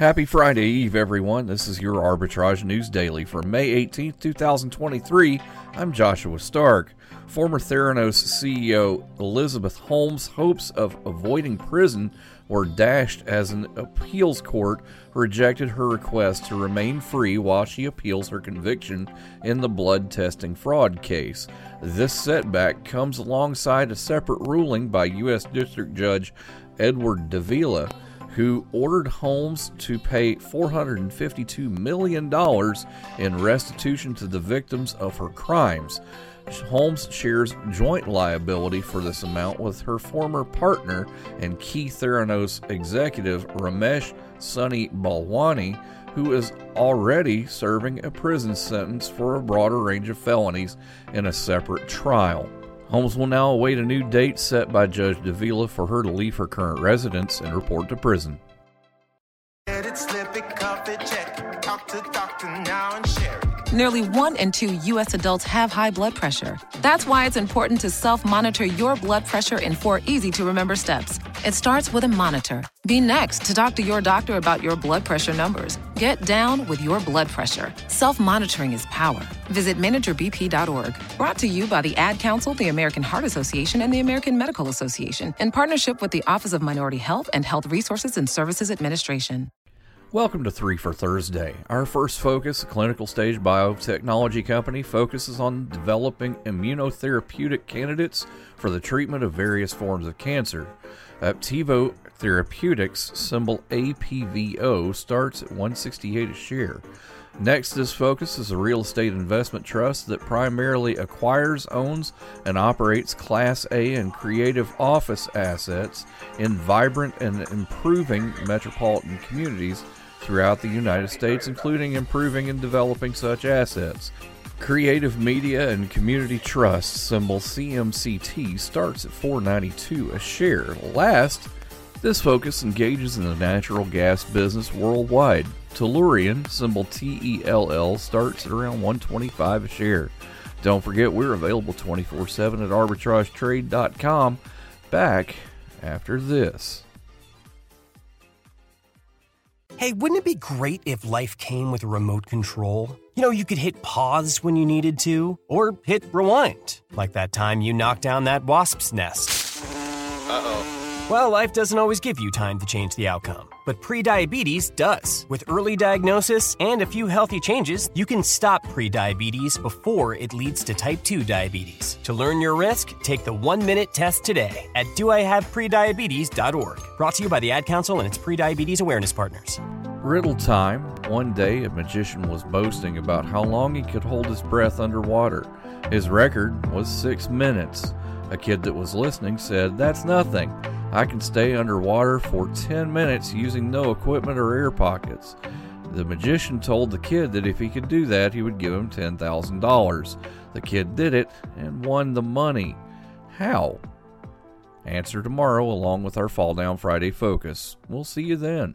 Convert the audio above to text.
Happy Friday Eve, everyone. This is your Arbitrage News Daily for May 18th, 2023. I'm Joshua Stark. Former Theranos CEO Elizabeth Holmes' hopes of avoiding prison were dashed as an appeals court rejected her request to remain free while she appeals her conviction in the blood testing fraud case. This setback comes alongside a separate ruling by U.S. District Judge Edward Davila who ordered Holmes to pay $452 million in restitution to the victims of her crimes. Holmes shares joint liability for this amount with her former partner and key Theranos executive Ramesh Sunny Balwani, who is already serving a prison sentence for a broader range of felonies in a separate trial. Holmes will now await a new date set by Judge Davila for her to leave her current residence and report to prison. Nearly one in two U.S. adults have high blood pressure. That's why it's important to self monitor your blood pressure in four easy to remember steps. It starts with a monitor. Be next to talk to your doctor about your blood pressure numbers. Get down with your blood pressure. Self monitoring is power. Visit managerbp.org. Brought to you by the Ad Council, the American Heart Association, and the American Medical Association in partnership with the Office of Minority Health and Health Resources and Services Administration. Welcome to 3 for Thursday. Our first focus, a clinical stage biotechnology company, focuses on developing immunotherapeutic candidates for the treatment of various forms of cancer. Uh, Aptevo Therapeutics, symbol APVO, starts at 168 a share. Next, this focus is a real estate investment trust that primarily acquires, owns, and operates Class A and creative office assets in vibrant and improving metropolitan communities throughout the United States, including improving and developing such assets. Creative Media and Community Trust, symbol CMCT, starts at 492 a share. Last, this focus engages in the natural gas business worldwide. Tellurian, symbol TELL, starts at around 125 a share. Don't forget we're available 24/7 at arbitragetrade.com. Back after this. Hey, wouldn't it be great if life came with a remote control? You know, you could hit pause when you needed to, or hit rewind, like that time you knocked down that wasp's nest. Well, life doesn't always give you time to change the outcome, but prediabetes does. With early diagnosis and a few healthy changes, you can stop prediabetes before it leads to type 2 diabetes. To learn your risk, take the one minute test today at doihaveprediabetes.org. Brought to you by the Ad Council and its prediabetes awareness partners. Riddle time. One day, a magician was boasting about how long he could hold his breath underwater. His record was six minutes. A kid that was listening said, That's nothing. I can stay underwater for 10 minutes using no equipment or air pockets. The magician told the kid that if he could do that, he would give him $10,000. The kid did it and won the money. How? Answer tomorrow along with our Fall Down Friday focus. We'll see you then.